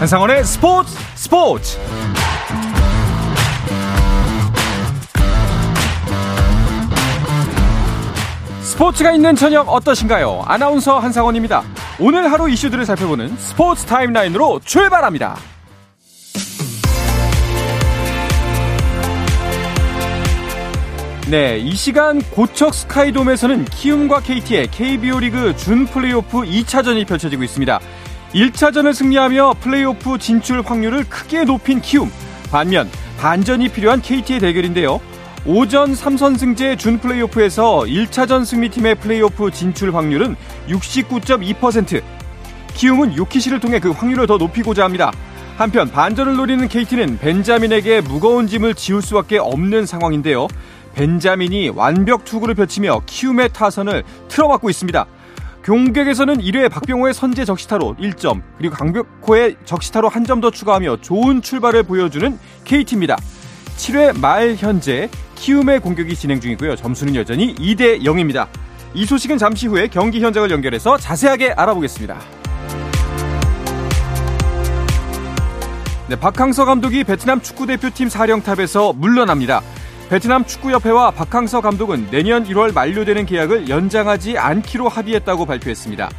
한상원의 스포츠 스포츠 스포츠가 있는 저녁 어떠신가요? 아나운서 한상원입니다. 오늘 하루 이슈들을 살펴보는 스포츠 타임라인으로 출발합니다. 네, 이 시간 고척 스카이돔에서는 키움과 KT의 KBO 리그 준 플레이오프 2차전이 펼쳐지고 있습니다. 1차전을 승리하며 플레이오프 진출 확률을 크게 높인 키움. 반면 반전이 필요한 KT의 대결인데요. 5전 3선승제 준 플레이오프에서 1차전 승리팀의 플레이오프 진출 확률은 69.2%. 키움은 요키시를 통해 그 확률을 더 높이고자 합니다. 한편 반전을 노리는 KT는 벤자민에게 무거운 짐을 지울 수밖에 없는 상황인데요. 벤자민이 완벽 투구를 펼치며 키움의 타선을 틀어막고 있습니다. 공격에서는 1회 박병호의 선제 적시타로 1점, 그리고 강백호의 적시타로 한 점 더 추가하며 좋은 출발을 보여주는 KT입니다. 7회 말 현재 키움의 공격이 진행 중이고요. 점수는 여전히 2대 0입니다. 이 소식은 잠시 후에 경기 현장을 연결해서 자세하게 알아보겠습니다. 네, 박항서 감독이 베트남 축구대표팀 사령탑에서 물러납니다. 베트남 축구협회와 박항서 감독은 내년 1월 만료되는 계약을 연장하지 않기로 합의했다고 발표했습니다.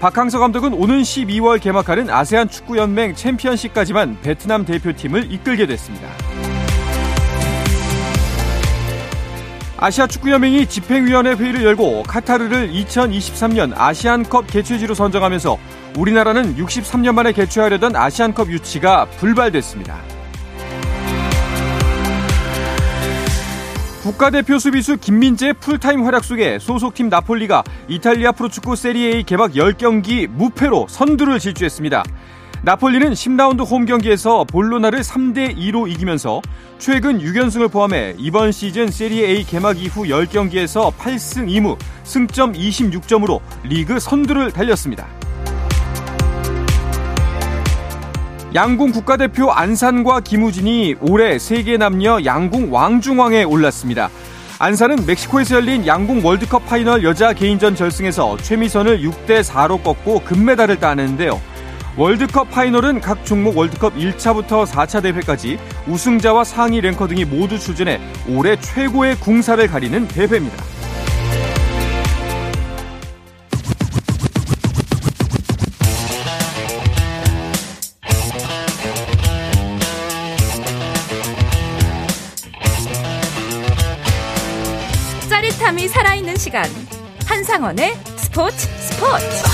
박항서 감독은 오는 12월 개막하는 아세안 축구연맹 챔피언십까지만 베트남 대표팀을 이끌게 됐습니다. 아시아 축구연맹이 집행위원회 회의를 열고 카타르를 2023년 아시안컵 개최지로 선정하면서 우리나라는 63년 만에 개최하려던 아시안컵 유치가 불발됐습니다. 국가대표 수비수 김민재의 풀타임 활약 속에 소속팀 나폴리가 이탈리아 프로축구 세리에이 개막 10경기 무패로 선두를 질주했습니다. 나폴리는 10라운드 홈 경기에서 볼로냐를 3대 2로 이기면서 최근 6연승을 포함해 이번 시즌 세리에 A 개막 이후 10경기에서 8승 2무, 승점 26점으로 리그 선두를 달렸습니다. 양궁 국가대표 안산과 김우진이 올해 세계 남녀 양궁 왕중왕에 올랐습니다. 안산은 멕시코에서 열린 양궁 월드컵 파이널 여자 개인전 결승에서 최미선을 6대 4로 꺾고 금메달을 땄는데요. 월드컵 파이널은 각 종목 월드컵 1차부터 4차 대회까지 우승자와 상위 랭커 등이 모두 출전해 올해 최고의 궁사를 가리는 대회입니다. 시간 한상원의 스포츠 스포츠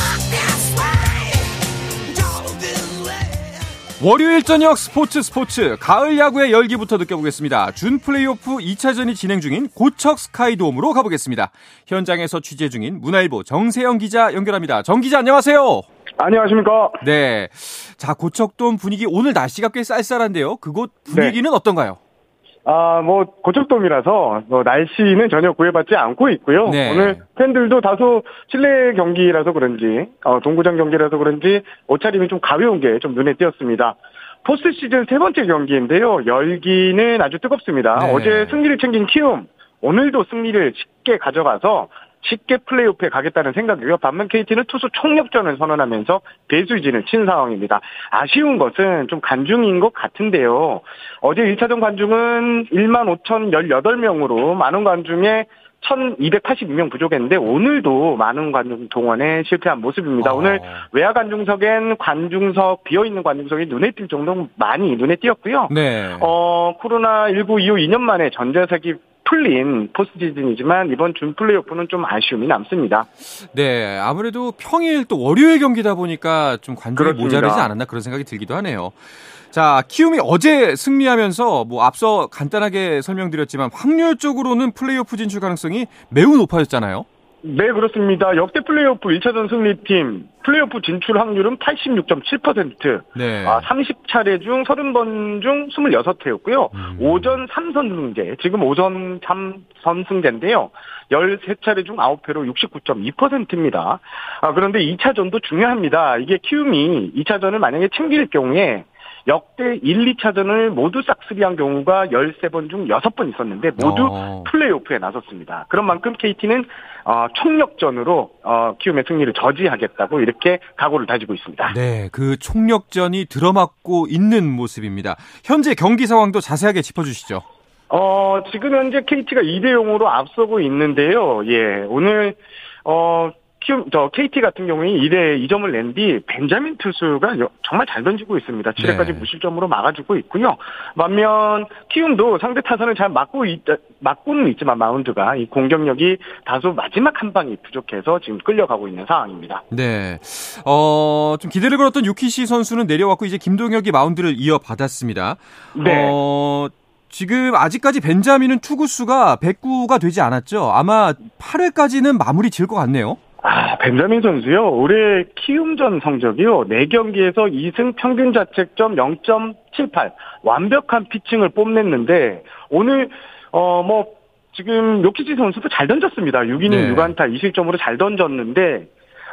월요일 저녁 스포츠 스포츠 가을 야구의 열기부터 느껴보겠습니다. 준 플레이오프 2차전이 진행 중인 고척 스카이돔으로 가보겠습니다. 현장에서 취재 중인 문화일보 정세영 기자 연결합니다. 정 기자 안녕하세요. 안녕하십니까. 네. 자, 고척돔 분위기 오늘 날씨가 꽤 쌀쌀한데요. 그곳 분위기는 네. 어떤가요? 아, 뭐, 고척돔이라서, 뭐, 날씨는 전혀 구애받지 않고 있고요. 네. 오늘 팬들도 다소 실내 경기라서 그런지, 어, 동구장 경기라서 그런지, 옷차림이 좀 가벼운 게 좀 눈에 띄었습니다. 포스트 시즌 세 번째 경기인데요. 열기는 아주 뜨겁습니다. 네. 어제 승리를 챙긴 키움, 오늘도 승리를 쉽게 가져가서 쉽게 플레이오프에 가겠다는 생각이고요. 반면 KT는 투수 총력전을 선언하면서 배수진을 친 상황입니다. 아쉬운 것은 좀 관중인 것 같은데요. 어제 1차전 관중은 1만 5,018명으로 많은 관중에 1282명 부족했는데 오늘도 많은 관중 동원에 실패한 모습입니다. 어. 오늘 외야 관중석엔 관중석 비어 있는 관중석이 눈에 띌 정도 많이 눈에 띄었고요. 네. 어, 코로나 19 이후 2년 만에 전 좌석이 풀린 포스트 시즌이지만 이번 준 플레이오프는 좀 아쉬움이 남습니다. 네, 아무래도 평일 또 월요일 경기다 보니까 좀 관중이 그렇습니다. 모자르지 않았나 그런 생각이 들기도 하네요. 자, 키움이 어제 승리하면서 뭐 앞서 간단하게 설명드렸지만 확률적으로는 플레이오프 진출 가능성이 매우 높아졌잖아요. 네, 그렇습니다. 역대 플레이오프 1차전 승리팀 플레이오프 진출 확률은 86.7%. 네. 아, 30차례 중 30번 중 26회였고요. 음. 오전 3선승제, 지금 오전 3선승제인데요. 13차례 중 9회로 69.2%입니다. 아, 그런데 2차전도 중요합니다. 이게 키움이 2차전을 만약에 챙길 경우에 역대 1, 2차전을 모두 싹쓸이한 경우가 13번 중 6번 있었는데 모두 어. 플레이오프에 나섰습니다. 그런 만큼 KT는 어, 총력전으로 어, 키움의 승리를 저지하겠다고 이렇게 각오를 다지고 있습니다. 네, 그 총력전이 들어맞고 있는 모습입니다. 현재 경기 상황도 자세하게 짚어주시죠. 어, 지금 현재 KT가 2대 0으로 앞서고 있는데요. 예, 오늘 어 키움, 저 KT 같은 경우에 2대 2점을 낸 뒤 벤자민 투수가 정말 잘 던지고 있습니다. 7회까지 네. 무실점으로 막아주고 있고요. 반면 키움도 상대 타선을 잘 막고 있, 막고는 있지만 마운드가 이 공격력이 다소 마지막 한 방이 부족해서 지금 끌려가고 있는 상황입니다. 네. 어, 좀 기대를 걸었던 유키시 선수는 내려왔고 이제 김동혁이 마운드를 이어받았습니다. 네. 어, 지금 아직까지 벤자민은 투구수가 109가 되지 않았죠. 아마 8회까지는 마무리 질것 같네요. 아, 벤자민 선수요. 올해 키움전 성적이요. 4경기에서 2승 평균 자책점 0.78. 완벽한 피칭을 뽐냈는데 오늘 어 뭐 지금 요키치 선수도 잘 던졌습니다. 6이닝 네. 6안타 2실점으로 잘 던졌는데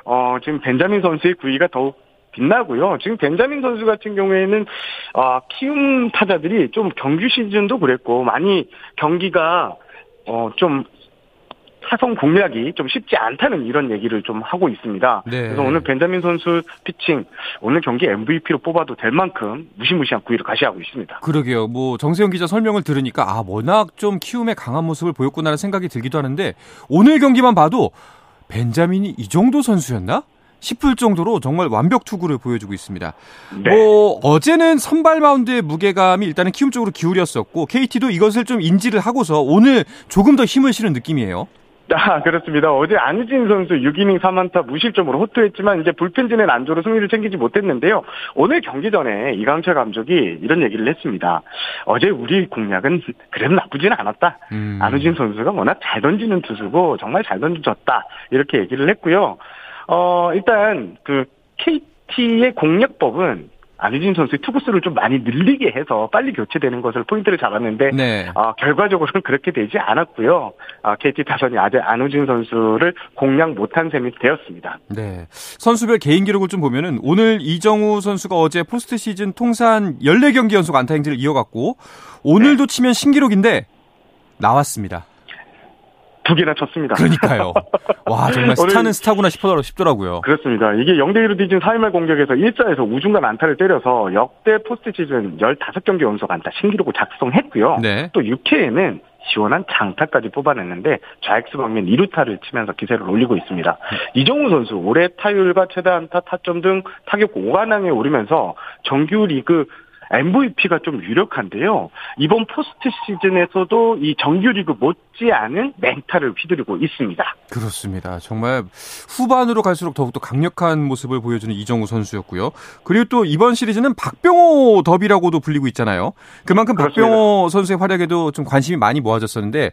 어 지금 벤자민 선수의 구위가 더욱 빛나고요. 지금 벤자민 선수 같은 경우에는 아, 키움 타자들이 좀 경기 시즌도 그랬고 많이 경기가 어, 좀 타성 공략이 좀 쉽지 않다는 이런 얘기를 좀 하고 있습니다. 네. 그래서 오늘 벤자민 선수 피칭 오늘 경기 MVP로 뽑아도 될 만큼 무시무시한 구위를 가시하고 있습니다. 그러게요. 뭐 정세영 기자 설명을 들으니까 아 워낙 좀 키움의 강한 모습을 보였구나라는 생각이 들기도 하는데 오늘 경기만 봐도 벤자민이 이 정도 선수였나? 싶을 정도로 정말 완벽 투구를 보여주고 있습니다. 네. 뭐 어제는 선발 마운드의 무게감이 일단은 키움 쪽으로 기울였었고 KT도 이것을 좀 인지를 하고서 오늘 조금 더 힘을 실은 느낌이에요. 아, 그렇습니다. 어제 안우진 선수 6이닝 3안타 무실점으로 호투했지만 이제 불펜진의 난조로 승리를 챙기지 못했는데요. 오늘 경기 전에 이강철 감독이 이런 얘기를 했습니다. 어제 우리 공략은 그래도 나쁘지는 않았다. 음. 안우진 선수가 워낙 잘 던지는 투수고 정말 잘 던져줬다. 이렇게 얘기를 했고요. 어, 일단 그 KT의 공략법은 안희진 선수의 투구수를 좀 많이 늘리게 해서 빨리 교체되는 것을 포인트를 잡았는데 네. 어, 결과적으로는 그렇게 되지 않았고요. 어, KT 타선이 아직 안우진 선수를 공략 못한 셈이 되었습니다. 네. 선수별 개인 기록을 좀 보면은 오늘 이정후 선수가 어제 포스트 시즌 통산 14경기 연속 안타 행진을 이어갔고 오늘도 네. 치면 신기록인데 나왔습니다. 두 개나 쳤습니다. 그러니까요. 와, 정말 스타는 스타구나 싶더라고요. 그렇습니다. 이게 0대1로 뒤진 4회말 공격에서 1사에서 우중간 안타를 때려서 역대 포스트 시즌 15경기 연속 안타 신기록을 작성했고요. 네. 또 6회에는 시원한 장타까지 뽑아냈는데 좌익수 방면 2루타를 치면서 기세를 올리고 있습니다. 이정후 선수 올해 타율과 최다 안타, 타점 등 타격 5관왕에 오르면서 정규 리그 MVP가 좀 유력한데요. 이번 포스트 시즌에서도 이 정규리그 못지않은 맹타를 휘두르고 있습니다. 그렇습니다. 정말 후반으로 갈수록 더욱더 강력한 모습을 보여주는 이정후 선수였고요. 그리고 또 이번 시리즈는 박병호 더비라고도 불리고 있잖아요. 그만큼 그렇습니다. 박병호 선수의 활약에도 좀 관심이 많이 모아졌었는데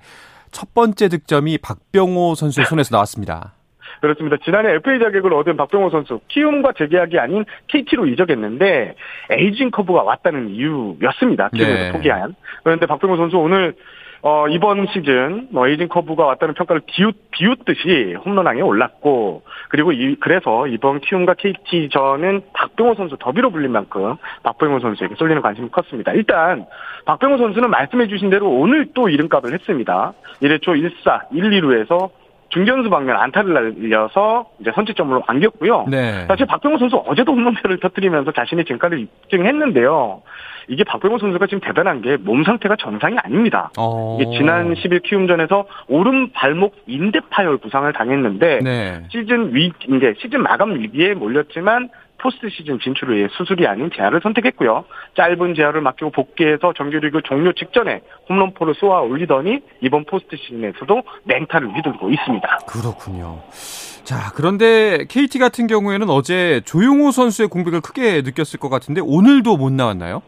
첫 번째 득점이 박병호 선수의 손에서 나왔습니다. 그렇습니다. 지난해 FA 자격을 얻은 박병호 선수 키움과 재계약이 아닌 KT로 이적했는데 aging curve가 왔다는 이유였습니다. 키움에서 네. 포기한. 그런데 박병호 선수 오늘 어, 이번 시즌, 뭐, aging curve가 왔다는 평가를 비웃, 비웃듯이 홈런왕에 올랐고, 그리고 이, 그래서 이번 키움과 KT전은 박병호 선수 더비로 불린 만큼 박병호 선수에게 쏠리는 관심이 컸습니다. 일단, 박병호 선수는 말씀해주신 대로 오늘 또 이름값을 했습니다. 1회 초 1사, 1, 2루에서 중견수 방면 안타를 날려서 이제 선취점으로 안겼고요. 네. 사실 박병호 선수 어제도 홈런표를 터뜨리면서 자신의 진가를 입증했는데요. 이게 박병호 선수가 지금 대단한 게 몸 상태가 정상이 아닙니다. 어... 이게 지난 10일 키움전에서 오른 발목 인대 파열 부상을 당했는데 네. 시즌 위 이제 시즌 마감 위기에 몰렸지만 포스트 시즌 진출을 위해 수술이 아닌 재활을 선택했고요. 짧은 재활을 마치고 복귀해서 정규리그 종료 직전에 홈런포를 쏘아 올리더니 이번 포스트 시즌에서도 맹타를 휘두르고 있습니다. 그렇군요. 자, 그런데 KT 같은 경우에는 어제 조용호 선수의 공백을 크게 느꼈을 것 같은데 오늘도 못 나왔나요?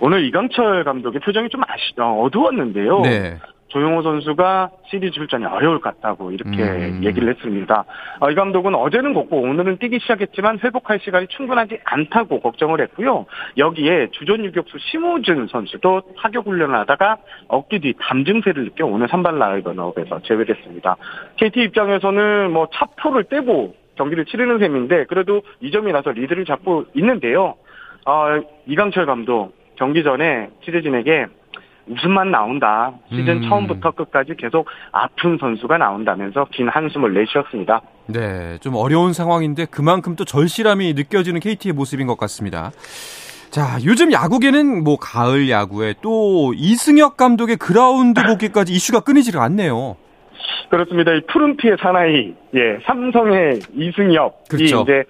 오늘 이강철 감독의 표정이 좀 아시, 어, 어두웠는데요. 네. 조용호 선수가 시리즈 출전이 어려울 것 같다고 이렇게 음. 얘기를 했습니다. 어, 이 감독은 어제는 걷고 오늘은 뛰기 시작했지만 회복할 시간이 충분하지 않다고 걱정을 했고요. 여기에 주전 유격수 심우준 선수도 타격 훈련을 하다가 어깨 뒤 담 증세를 느껴 오늘 선발 라이브업에서 제외됐습니다. KT 입장에서는 뭐 차표를 떼고 경기를 치르는 셈인데 그래도 2점이 나서 리드를 잡고 있는데요. 어, 이강철 감독 경기 전에 취재진에게 웃음만 나온다. 시즌 음. 처음부터 끝까지 계속 아픈 선수가 나온다면서 긴 한숨을 내쉬었습니다. 네, 좀 어려운 상황인데 그만큼 또 절실함이 느껴지는 KT의 모습인 것 같습니다. 자, 요즘 야구계는 뭐 가을 야구에 또 이승엽 감독의 그라운드 복귀까지 이슈가 끊이지를 않네요. 그렇습니다. 이 푸른 피의 사나이, 예, 삼성의 이승엽이 그렇죠. 이제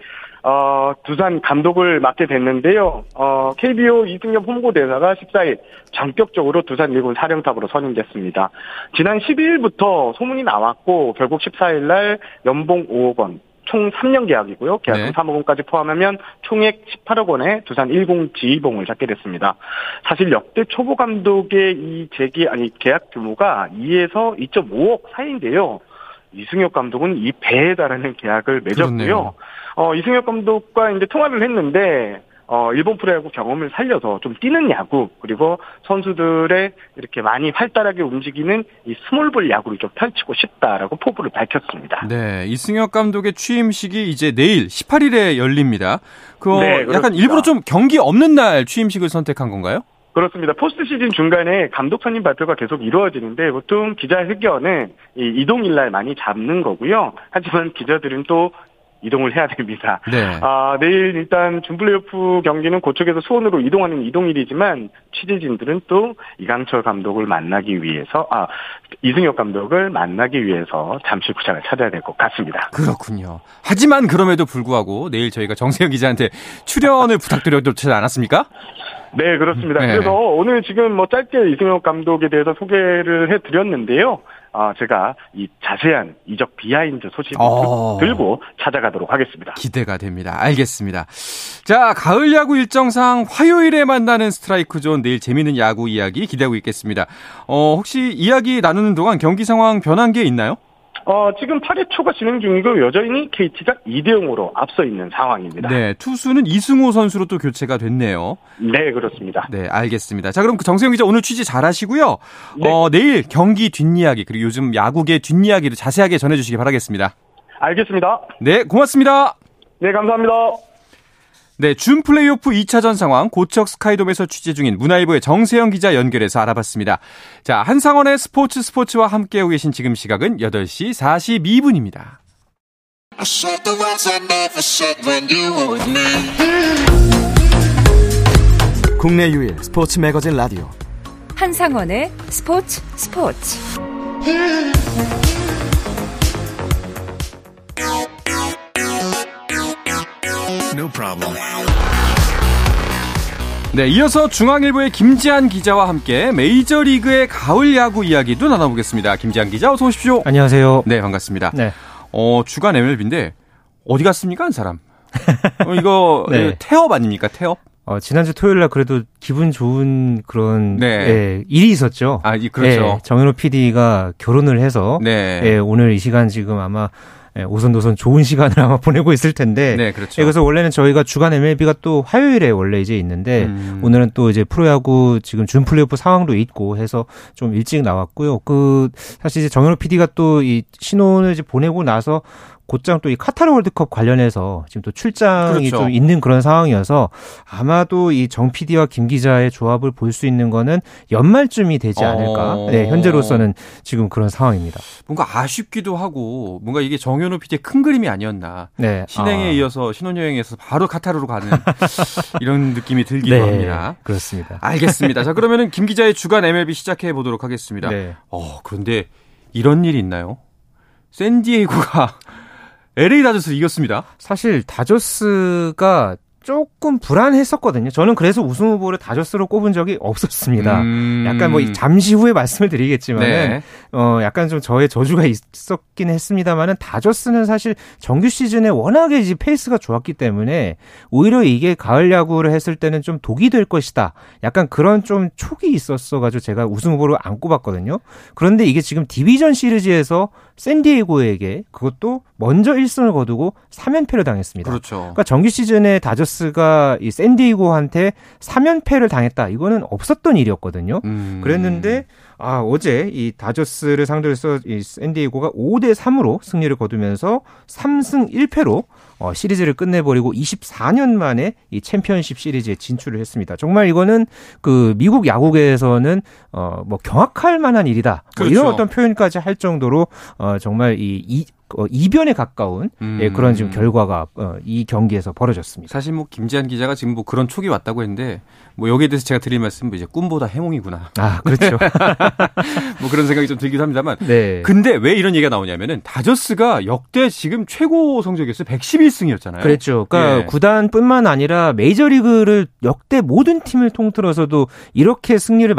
어, 두산 감독을 맡게 됐는데요. 어, KBO 이승엽 홍보대사가 14일 전격적으로 두산 1군 사령탑으로 선임됐습니다. 지난 12일부터 소문이 나왔고 결국 14일 날 연봉 5억 원, 총 3년 계약이고요. 계약금 네. 3억 원까지 포함하면 총액 18억 원에 두산 10 지휘봉을 잡게 됐습니다. 사실 역대 초보 감독의 이 재기 아니 계약 규모가 2에서 2.5억 사이인데요. 이승엽 감독은 이 배에 달하는 계약을 맺었고요. 그렇네요. 어, 이승엽 감독과 이제 통화를 했는데 어, 일본 프로야구 경험을 살려서 좀 뛰는 야구, 그리고 선수들의 이렇게 많이 활달하게 움직이는 이 small ball 야구를 좀 펼치고 싶다라고 포부를 밝혔습니다. 네, 이승엽 감독의 취임식이 이제 내일 18일에 열립니다. 그 네, 약간 일부러 좀 경기 없는 날 취임식을 선택한 건가요? 그렇습니다. 포스트 시즌 중간에 감독 선임 발표가 계속 이루어지는데 보통 기자 회견은 이 이동일날 많이 잡는 거고요. 하지만 기자들은 또 이동을 해야 됩니다. 네. 아, 내일 일단 준플레이오프 경기는 고척에서 수원으로 이동하는 이동일이지만 취재진들은 또 이강철 감독을 만나기 위해서 아 이승엽 감독을 만나기 위해서 잠실 구장을 찾아야 될 것 같습니다. 그렇군요. 하지만 그럼에도 불구하고 내일 저희가 정세영 기자한테 출연을 부탁드려도 되지 않았습니까? 네, 그렇습니다. 네. 그래서 오늘 지금 뭐 짧게 이승엽 감독에 대해서 소개를 해드렸는데요. 아, 제가 이 자세한 이적 behind 소식을 어... 들고 찾아가도록 하겠습니다. 기대가 됩니다. 알겠습니다. 자, 가을 야구 일정상 화요일에 만나는 스트라이크 존 내일 재밌는 야구 이야기 기대하고 있겠습니다. 어, 혹시 이야기 나누는 동안 경기 상황 변한 게 있나요? 어, 지금 8회 초가 진행 중이고 여전히 KT가 2대 0으로 앞서 있는 상황입니다. 네, 투수는 이승호 선수로 또 교체가 됐네요. 네, 그렇습니다. 네, 알겠습니다. 자, 그럼 그 정세영 기자 오늘 취재 잘 하시고요. 네. 어, 내일 경기 뒷이야기 그리고 요즘 야구계 뒷이야기를 자세하게 전해 주시기 바라겠습니다. 알겠습니다. 네, 고맙습니다. 네, 감사합니다. 네, 준 플레이오프 2차전 상황 고척 스카이돔에서 취재 중인 문화일보의 정세영 기자 연결해서 알아봤습니다. 자, 한상원의 스포츠 스포츠와 함께하고 계신 지금 시각은 8시 42분입니다. 국내 유일 스포츠 매거진 라디오 한상원의 스포츠 스포츠 No problem. 네, 이어서 중앙일보의 김지한 기자와 함께 메이저리그의 가을 야구 이야기도 나눠보겠습니다. 김지한 기자 어서 오십시오. 안녕하세요. 네, 반갑습니다. 네. 어, 주간 MLB인데 어디 갔습니까, 한 사람? 어, 이거 네. 태업 아닙니까, 태업? 어, 지난주 토요일 날 그래도 기분 좋은 그런 네. 예, 일이 있었죠. 아, 그렇죠. 예, 정현호 PD가 결혼을 해서 네. 예, 오늘 이 시간 지금 아마 예, 오선 도선 좋은 시간을 아마 보내고 있을 텐데. 네, 그렇죠. 예, 그래서 원래는 저희가 주간 MLB가 또 화요일에 원래 이제 있는데 음. 오늘은 또 이제 프로야구 지금 준 플레이오프 상황도 있고 해서 좀 일찍 나왔고요. 그 사실 이제 정현호 PD가 또 이 신혼을 이제 보내고 나서 곧장 또 이 카타르 월드컵 관련해서 지금 또 출장이 그렇죠. 좀 있는 그런 상황이어서 아마도 이정 PD와 김 기자의 조합을 볼 수 있는 거는 연말쯤이 되지 않을까. 어... 네, 현재로서는 지금 그런 상황입니다. 뭔가 아쉽기도 하고 뭔가 이게 정현우 PD의 큰 그림이 아니었나. 네. 신행에 아... 이어서 신혼여행에서 바로 카타르로 가는 이런 느낌이 들기도 네, 합니다. 그렇습니다. 알겠습니다. 자, 그러면은 김 기자의 주간 MLB 시작해 보도록 하겠습니다. 네. 어, 그런데 이런 일이 있나요? 샌디에이고가 LA 다저스를 이겼습니다. 사실 다저스가 조금 불안했었거든요. 저는 그래서 우승 후보를 다저스로 꼽은 적이 없었습니다. 음... 약간 뭐 잠시 후에 말씀을 드리겠지만 네. 어 약간 좀 저의 저주가 있었긴 했습니다만은 다저스는 사실 정규 시즌에 워낙에 이제 페이스가 좋았기 때문에 오히려 이게 가을 야구를 했을 때는 좀 독이 될 것이다. 약간 그런 좀 촉이 있었어 가지고 제가 우승 후보를 안 꼽았거든요. 그런데 이게 지금 디비전 시리즈에서 샌디에고에게 그것도 먼저 1승을 거두고 3연패를 당했습니다. 그렇죠. 그러니까 정규 시즌에 다저스가 이 샌디에고한테 3연패를 당했다. 이거는 없었던 일이었거든요. 음. 그랬는데 아, 어제 이 다저스를 상대로 해서 이 샌디에고가 5대 3으로 승리를 거두면서 3승 1패로 어, 시리즈를 끝내버리고 24년 만에 이 챔피언십 시리즈에 진출을 했습니다. 정말 이거는 그 미국 야구계에서는 어, 뭐 경악할 만한 일이다. 뭐 그렇죠. 이런 어떤 표현까지 할 정도로 어, 정말 이, 이 어, 이변에 가까운 음. 예, 그런 지금 결과가 어, 이 경기에서 벌어졌습니다. 사실 뭐 김지한 기자가 지금 뭐 그런 촉이 왔다고 했는데 뭐 여기에 대해서 제가 드릴 말씀은 뭐 이제 꿈보다 해몽이구나. 아 그렇죠. 뭐 그런 생각이 좀 들기도 합니다만. 네. 근데 왜 이런 얘기가 나오냐면은 다저스가 역대 지금 최고 성적이었어요. 111승이었잖아요. 그렇죠. 그러니까 예. 구단뿐만 아니라 메이저리그를 역대 모든 팀을 통틀어서도 이렇게 승리를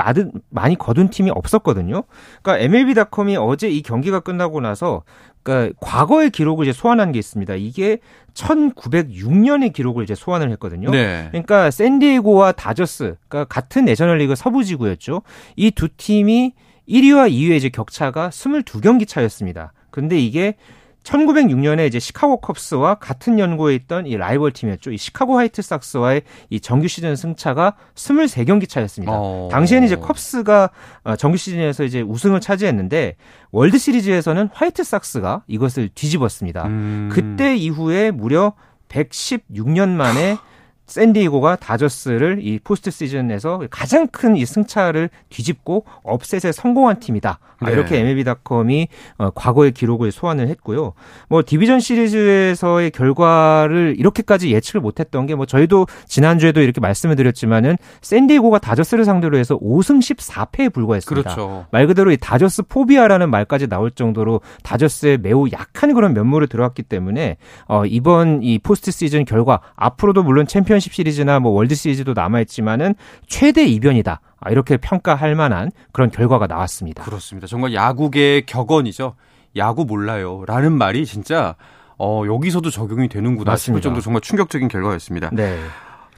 많이 거둔 팀이 없었거든요. 그러니까 MLB.com이 어제 이 경기가 끝나고 나서 그러니까 과거의 기록을 이제 소환한 게 있습니다. 이게 1906년의 기록을 이제 소환을 했거든요. 네. 그러니까 샌디에고와 다저스, 그러니까 같은 내셔널리그 서부 지구였죠. 이 두 팀이 1위와 2위의 이제 격차가 22경기 차였습니다. 근데 이게 1906년에 이제 시카고 컵스와 같은 연고에 있던 이 라이벌 팀이었죠. 이 시카고 화이트삭스와의 이 정규 시즌 승차가 23경기 차였습니다. 어... 당시에는 이제 컵스가 어, 정규 시즌에서 이제 우승을 차지했는데 월드 시리즈에서는 화이트삭스가 이것을 뒤집었습니다. 음... 그때 이후에 무려 116년 만에 샌디에고가 다저스를 이 포스트 시즌에서 가장 큰 이 승차를 뒤집고 upset에 성공한 팀이다. 네. 이렇게 MLB.com이 어, 과거의 기록을 소환을 했고요. 뭐 디비전 시리즈에서의 결과를 이렇게까지 예측을 못했던 게 뭐 저희도 지난주에도 이렇게 말씀을 드렸지만은 샌디에고가 다저스를 상대로 해서 5승 14패에 불과했습니다. 그렇죠. 말 그대로 이 다저스 포비아라는 말까지 나올 정도로 다저스에 매우 약한 그런 면모를 드러내왔기 때문에 어, 이번 이 포스트 시즌 결과 앞으로도 물론 챔피언 챔피언십 시리즈나 뭐 월드 시리즈도 남아있지만은 최대 이변이다. 아, 이렇게 평가할 만한 그런 결과가 나왔습니다. 그렇습니다. 정말 야구계의 격언이죠. 야구 몰라요. 라는 말이 진짜 어, 여기서도 적용이 되는구나 맞습니다. 싶을 정도 정말 충격적인 결과였습니다. 네.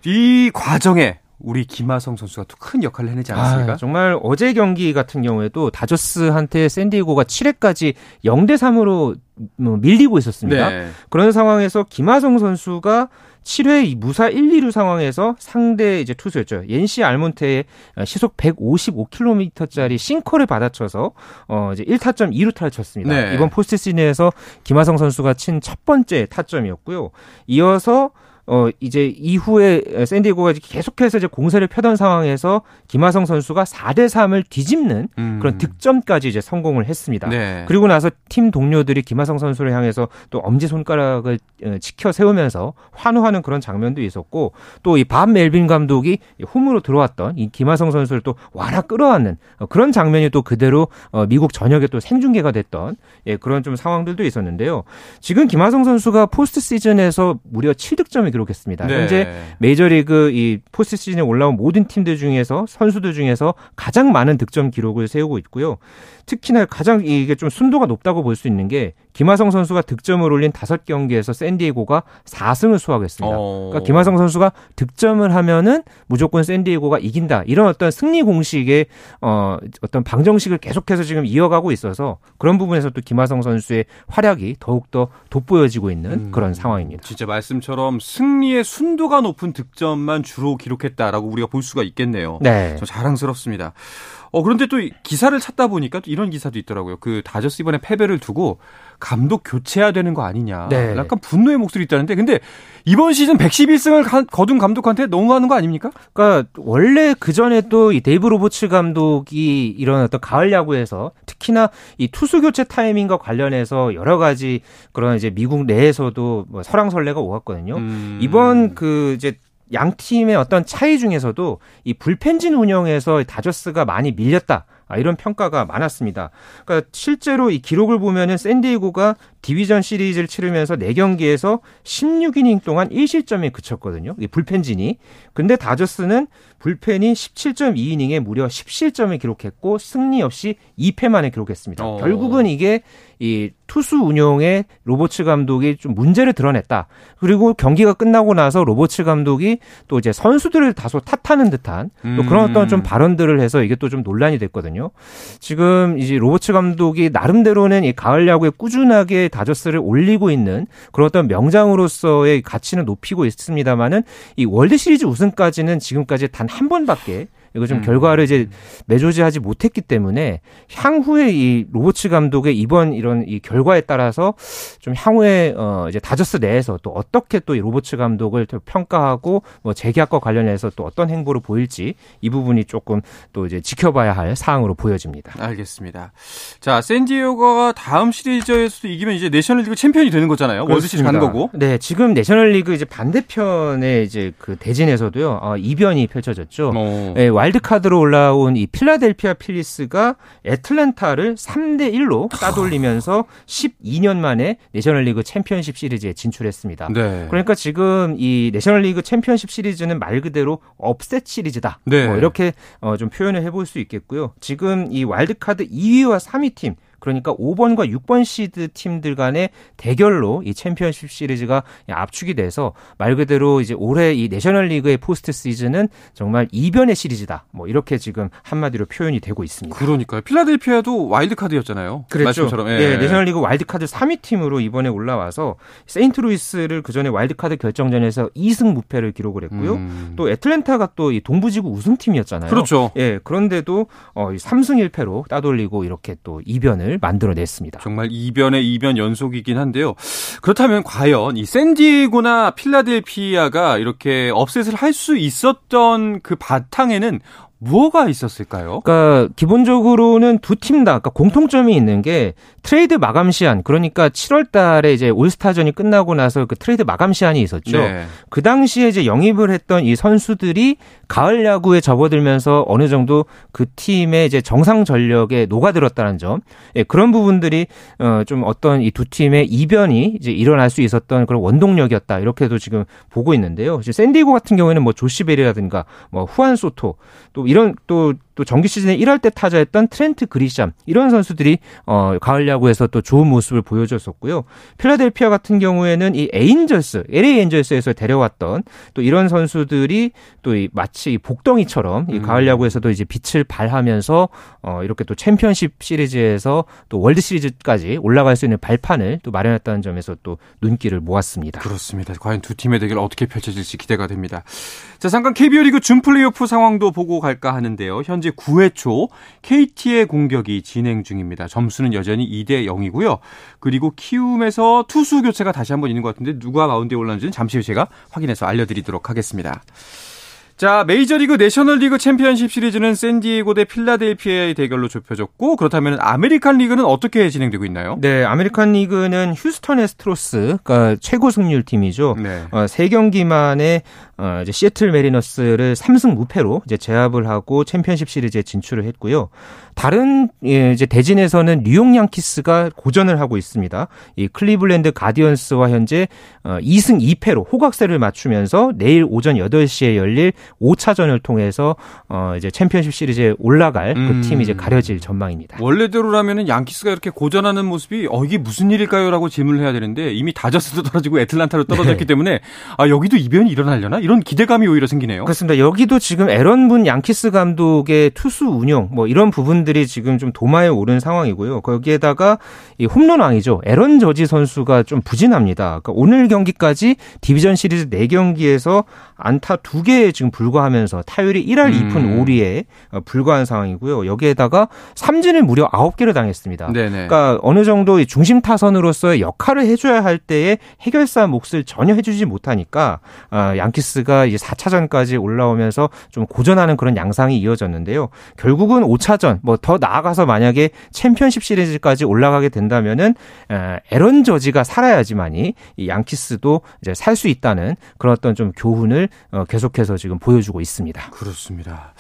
이 과정에 우리 김하성 선수가 또 큰 역할을 해내지 않았습니까? 아, 정말 어제 경기 같은 경우에도 다저스한테 샌디에고가 7회까지 0대 3으로 뭐 밀리고 있었습니다. 네. 그런 상황에서 김하성 선수가 7회 무사 1, 2루 상황에서 상대 이제 투수였죠. 옌시 알몬테의 시속 155km짜리 싱커를 받아쳐서 어 이제 1타점 2루타를 쳤습니다. 네. 이번 포스트 시즌에서 김하성 선수가 친 첫 번째 타점이었고요. 이어서 어 이제 이후에 샌디에고가 계속해서 이제 공세를 펴던 상황에서 김하성 선수가 4대 3을 뒤집는 음. 그런 득점까지 이제 성공을 했습니다. 네. 그리고 나서 팀 동료들이 김하성 선수를 향해서 또 엄지 손가락을 어, 지켜 세우면서 환호하는 그런 장면도 있었고 또 이 밥 멜빈 감독이 홈으로 들어왔던 이 김하성 선수를 또 와락 끌어안는 어, 그런 장면이 또 그대로 어, 미국 전역에 또 생중계가 됐던 예, 그런 좀 상황들도 있었는데요. 지금 김하성 선수가 포스트 시즌에서 무려 7득점을 기록했습니다. 네. 현재 메이저리그 이 포스트 시즌에 올라온 모든 팀들 중에서 선수들 중에서 가장 많은 득점 기록을 세우고 있고요. 특히나 가장 이게 좀 순도가 높다고 볼 수 있는 게 김하성 선수가 득점을 올린 다섯 경기에서 샌디에고가 4승을 수확했습니다. 어... 그러니까 김하성 선수가 득점을 하면은 무조건 샌디에고가 이긴다. 이런 어떤 승리 공식의 어 어떤 방정식을 계속해서 지금 이어가고 있어서 그런 부분에서 또 김하성 선수의 활약이 더욱더 돋보여지고 있는 음... 그런 상황입니다. 진짜 말씀처럼 승 리의 순도가 높은 득점만 주로 기록했다라고 우리가 볼 수가 있겠네요. 네. 저 자랑스럽습니다. 어, 그런데 또 기사를 찾다 보니까 또 이런 기사도 있더라고요. 그 다저스 이번에 패배를 두고 감독 교체해야 되는 거 아니냐. 네. 약간 분노의 목소리 있다는데 근데 이번 시즌 111승을 거둔 감독한테 너무하는 거 아닙니까? 그러니까 원래 그 전에 또 이 데이브 로버츠 감독이 이런 어떤 가을 야구에서 특히나 이 투수 교체 타이밍과 관련해서 여러 가지 그런 이제 미국 내에서도 뭐 설왕설래가 오갔거든요. 음. 이번 그 이제 양 팀의 어떤 차이 중에서도 이 불펜진 운영에서 다저스가 많이 밀렸다. 아, 이런 평가가 많았습니다. 그러니까 실제로 이 기록을 보면은 샌디에고가 디비전 시리즈를 치르면서 4경기에서 16이닝 동안 1실점에 그쳤거든요. 이 불펜진이. 근데 다저스는 불펜이 17.2이닝에 무려 10실점을 기록했고 승리 없이 2패 만에 기록했습니다. 어. 결국은 이게 이 투수 운용에 로버츠 감독이 좀 문제를 드러냈다. 그리고 경기가 끝나고 나서 로버츠 감독이 또 이제 선수들을 다소 탓하는 듯한 또 그런 어떤 좀 음. 발언들을 해서 이게 또 좀 논란이 됐거든요. 지금 이제 로버츠 감독이 나름대로는 이 가을 야구에 꾸준하게 다저스를 올리고 있는 그런 어떤 명장으로서의 가치는 높이고 있습니다만은 이 월드 시리즈 우승까지는 지금까지 단 한 번밖에 이거 좀 음. 결과를 이제 매조지하지 못했기 때문에 향후에 이 로버츠 감독의 이번 이런 이 결과에 따라서 좀 향후에 어 이제 다저스 내에서 또 어떻게 또 이 로버츠 감독을 평가하고 뭐 재계약과 관련해서 또 어떤 행보를 보일지 이 부분이 조금 또 이제 지켜봐야 할 사항으로 보여집니다. 알겠습니다. 자, 샌디에고가 다음 시리즈에서도 이기면 이제 내셔널리그 챔피언이 되는 거잖아요. 월드 시리즈 가는 거고. 네, 지금 내셔널리그 이제 반대편에 이제 그 대진에서도요. 어, 이변이 펼쳐졌죠. 어. 네, 와일드카드로 올라온 이 필라델피아 필리스가 애틀랜타를 3대 1로 따돌리면서 12년 만에 내셔널리그 챔피언십 시리즈에 진출했습니다. 네. 그러니까 지금 이 내셔널리그 챔피언십 시리즈는 말 그대로 upset 시리즈다. 네. 뭐 이렇게 어, 좀 표현을 해볼 수 있겠고요. 지금 이 와일드카드 2위와 3위 팀 그러니까 5번과 6번 시드 팀들 간의 대결로 이 챔피언십 시리즈가 압축이 돼서 말 그대로 이제 올해 이 내셔널리그의 포스트 시즌은 정말 이변의 시리즈다. 뭐 이렇게 지금 한마디로 표현이 되고 있습니다. 그러니까요. 필라델피아도 와일드카드였잖아요. 말씀처럼. 예. 네, 내셔널리그 와일드카드 3위 팀으로 이번에 올라와서 세인트루이스를 그 전에 와일드카드 결정전에서 2승 무패를 기록을 했고요. 음. 또 애틀랜타가 또 이 동부지구 우승팀이었잖아요. 그렇죠. 예. 그런데도 어 3승 1패로 따돌리고 이렇게 또 이변을 만들어냈습니다. 정말 이변의 이변 연속이긴 한데요. 그렇다면 과연 이 샌디에고나 필라델피아가 이렇게 upset을 할 수 있었던 그 바탕에는 뭐가 있었을까요? 그러니까 기본적으로는 두 팀 다 그러니까 공통점이 있는 게 트레이드 마감 시한 그러니까 7월 달에 이제 올스타전이 끝나고 나서 그 트레이드 마감 시한이 있었죠. 네. 그 당시에 이제 영입을 했던 이 선수들이 가을 야구에 접어들면서 어느 정도 그 팀의 이제 정상 전력에 녹아들었다는 점. 예, 그런 부분들이 어좀 어떤 이 두 팀의 이변이 이제 일어날 수 있었던 그런 원동력이었다. 이렇게도 지금 보고 있는데요. 이제 샌디고 같은 경우에는 뭐 조시베리라든가 뭐 후안 소토 또 이런 또 또 정규 시즌에 1할 때 타자였던 트렌트 그리샴 이런 선수들이 어 가을 야구에서 또 좋은 모습을 보여줬었고요. 필라델피아 같은 경우에는 이 에인절스, LA 엔절스에서 데려왔던 또 이런 선수들이 또 이 마치 복덩이처럼 이 가을 음. 야구에서도 이제 빛을 발하면서 어 이렇게 또 챔피언십 시리즈에서 또 월드 시리즈까지 올라갈 수 있는 발판을 또 마련했다는 점에서 또 눈길을 모았습니다. 그렇습니다. 과연 두 팀의 대결 어떻게 펼쳐질지 기대가 됩니다. 자, 잠깐 KBO 리그 준 플레이오프 상황도 보고 갈까 하는데요. 현재 현재 9회 초 KT의 공격이 진행 중입니다. 점수는 여전히 2대 0이고요. 그리고 키움에서 투수 교체가 다시 한번 있는 것 같은데 누가 마운드에 올랐는지는 잠시 후 제가 확인해서 알려드리도록 하겠습니다. 자, 메이저리그 내셔널리그 챔피언십 시리즈는 샌디에고 대 필라델피아의 대결로 좁혀졌고 그렇다면 아메리칸 리그는 어떻게 진행되고 있나요? 네, 아메리칸 리그는 휴스턴 애스트로스, 그러니까 최고 승률 팀이죠. 네. 어, 3경기 만에 어, 이제 시애틀 매리너스를 3승 무패로 이제 제압을 하고 챔피언십 시리즈에 진출을 했고요. 다른 예, 이제 대진에서는 뉴욕 양키스가 고전을 하고 있습니다. 이 클리블랜드 가디언스와 현재 어, 2승 2패로 호각세를 맞추면서 내일 오전 8시에 열릴 5차전을 통해서 어 이제 챔피언십 시리즈에 올라갈 그 음. 그 팀이 이제 가려질 전망입니다. 원래대로라면은 양키스가 이렇게 고전하는 모습이 어 이게 무슨 일일까요라고 질문을 해야 되는데 이미 다저스도 떨어지고 애틀란타로 떨어졌기 네. 때문에 아 여기도 이변이 일어나려나 이런 기대감이 오히려 생기네요. 그렇습니다. 여기도 지금 에런 분 양키스 감독의 투수 운영 뭐 이런 부분들이 지금 좀 도마에 오른 상황이고요. 거기에다가 이 홈런왕이죠. 에런 저지 선수가 좀 부진합니다. 그러니까 오늘 경기까지 디비전 시리즈 4경기에서 안타 2개 지금 불과하면서 타율이 1할 2푼 음. 5리에 어, 불과한 상황이고요. 여기에다가 삼진을 무려 9개를 당했습니다. 네네. 그러니까 어느 정도 중심 타선으로서의 역할을 해줘야 할 때에 해결사 몫을 전혀 해주지 못하니까 어, 양키스가 이제 4차전까지 올라오면서 좀 고전하는 그런 양상이 이어졌는데요. 결국은 5차전 뭐 더 나아가서 만약에 챔피언십 시리즈까지 올라가게 된다면은 에런 저지가 살아야지만이 이 양키스도 이제 살 수 있다는 그런 어떤 좀 교훈을 어, 계속해서 지금 보여주고 있습니다. 그렇습니다.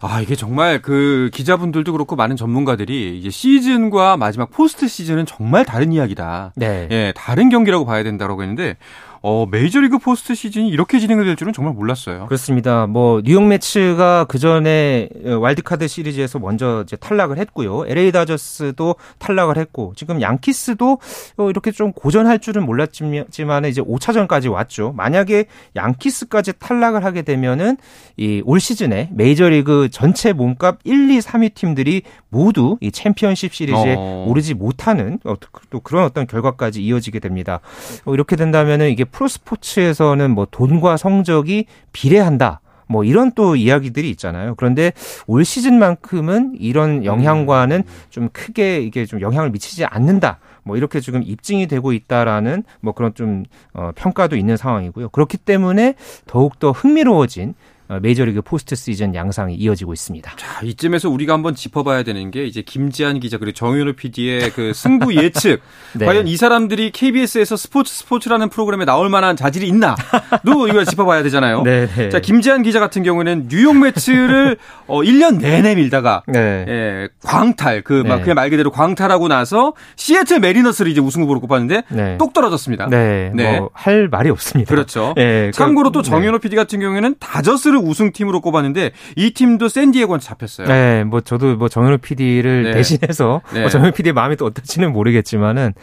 아, 이게 정말 그 기자분들도 그렇고 많은 전문가들이 이제 시즌과 마지막 포스트 시즌은 정말 다른 이야기다. 네. 예, 다른 경기라고 봐야 된다고 했는데 어, 메이저리그 포스트 시즌이 이렇게 진행될 줄은 정말 몰랐어요. 그렇습니다. 뭐 뉴욕 메츠가 그 전에 와일드카드 시리즈에서 먼저 이제 탈락을 했고요. LA 다저스도 탈락을 했고 지금 양키스도 어, 이렇게 좀 고전할 줄은 몰랐지만 이제 5차전까지 왔죠. 만약에 양키스까지 탈락을 하게 되면은 이 올 시즌에 메이저리그 전체 몸값 1, 2, 3위 팀들이 모두 이 챔피언십 시리즈에 어. 오르지 못하는 어, 또 그런 어떤 결과까지 이어지게 됩니다. 어, 이렇게 된다면은 이게 프로스포츠에서는 뭐 돈과 성적이 비례한다. 뭐 이런 또 이야기들이 있잖아요. 그런데 올 시즌만큼은 이런 영향과는 좀 크게 이게 좀 영향을 미치지 않는다. 뭐 이렇게 지금 입증이 되고 있다라는 뭐 그런 좀 어, 평가도 있는 상황이고요. 그렇기 때문에 더욱 더 흥미로워진 어, 메이저리그 포스트 시즌 양상이 이어지고 있습니다. 자, 이쯤에서 우리가 한번 짚어봐야 되는 게 이제 김지한 기자 그리고 정현우 PD의 그 승부 예측. 네. 과연 이 사람들이 KBS에서 스포츠 스포츠라는 프로그램에 나올 만한 자질이 있나? 도 이걸 짚어봐야 되잖아요. 네, 네. 자, 김지한 기자 같은 경우에는 뉴욕 매치를 어 1년 내내 밀다가 네. 예, 광탈 그막 네. 그냥 말 그대로 광탈하고 나서 시애틀 메리너스를 이제 우승 후보로 꼽았는데 네. 똑 떨어졌습니다. 네. 네. 뭐 할 말이 없습니다. 그렇죠. 예, 참고로 또 정현우 PD 같은 경우에는 다저스를 를 우승팀으로 꼽았는데 이 팀도 샌디에고한테 잡혔어요. 네, 뭐 저도 뭐 정현우 PD를 네. 대신해서 네. 뭐 정현우 PD의 마음이 또 어떨지는 모르겠지만은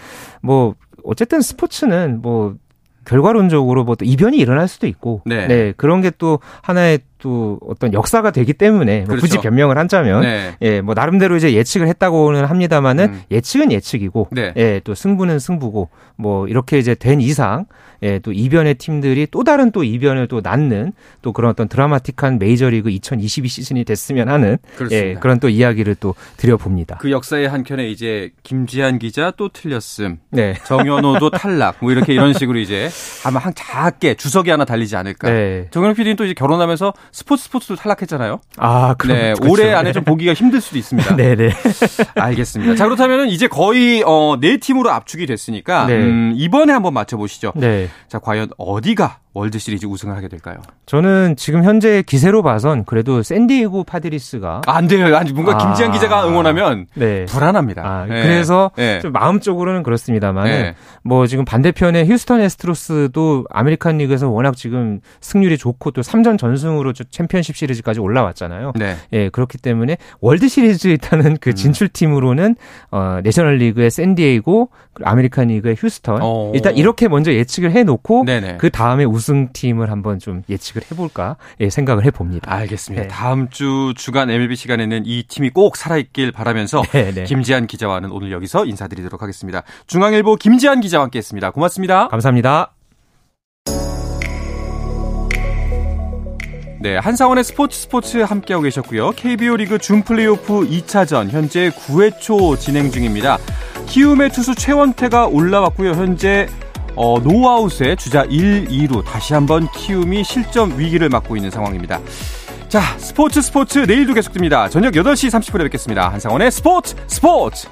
뭐 어쨌든 스포츠는 뭐 결과론적으로 뭐 또 이변이 일어날 수도 있고 네, 네 그런 게 또 하나의 또 어떤 역사가 되기 때문에 뭐 그렇죠. 굳이 변명을 한자면 네. 예, 뭐 나름대로 이제 예측을 했다고는 합니다만은 음. 예측은 예측이고 네. 예, 또 승부는 승부고 뭐 이렇게 이제 된 이상 예, 또 이변의 팀들이 또 다른 또 이변을 또 낳는 또 그런 어떤 드라마틱한 메이저리그 2022 시즌이 됐으면 하는 예, 그런 또 이야기를 또 드려봅니다. 그 역사의 한 켠에 이제 김지한 기자 또 틀렸음, 네. 정현호도 탈락, 뭐 이렇게 이런 식으로 이제 아마 한 작게 주석이 하나 달리지 않을까. 네. 정현호 PD는 또 이제 결혼하면서 스포츠 스포츠도 탈락했잖아요. 아, 그럼 네, 그렇죠. 올해 안에 좀 보기가 힘들 수도 있습니다. 네, 네. 알겠습니다. 자, 그렇다면 이제 거의 어, 네 팀으로 압축이 됐으니까 네. 음, 이번에 한번 맞춰 보시죠. 네. 자, 과연 어디가 월드 시리즈 우승을 하게 될까요? 저는 지금 현재 기세로 봐선 그래도 샌디에고 파드리스가 아, 안 돼요. 아니 뭔가 아, 김지한 기자가 응원하면 네. 불안합니다. 아, 네. 그래서 네. 좀 마음적으로는 그렇습니다만 네. 뭐 지금 반대편에 휴스턴 에스트로스도 아메리칸 리그에서 워낙 지금 승률이 좋고 또 3전 전승으로 챔피언십 시리즈까지 올라왔잖아요. 네. 예, 그렇기 때문에 월드 시리즈 일단은 그 음. 진출 팀으로는 어 내셔널 리그의 샌디에이고 아메리칸 리그의 휴스턴 오. 어. 일단 이렇게 먼저 예측을 해 놓고 그 다음에 우승 우승팀을 한번 좀 예측을 해볼까 예, 생각을 해봅니다. 알겠습니다. 네. 다음 주 주간 MLB 시간에는 이 팀이 꼭 살아있길 바라면서 네, 네. 김지한 기자와는 오늘 여기서 인사드리도록 하겠습니다. 중앙일보 김지한 기자와 함께했습니다. 고맙습니다. 감사합니다. 네, 한상원의 스포츠 스포츠 함께하고 계셨고요. KBO 리그 준 플레이오프 2차전 현재 9회 초 진행 중입니다. 키움의 투수 최원태가 올라왔고요. 현재 어, 노아웃에 주자 1, 2루 다시 한번 키움이 실점 위기를 맞고 있는 상황입니다. 자, 스포츠 스포츠 내일도 계속됩니다. 저녁 8시 30분에 뵙겠습니다. 한상원의 스포츠 스포츠!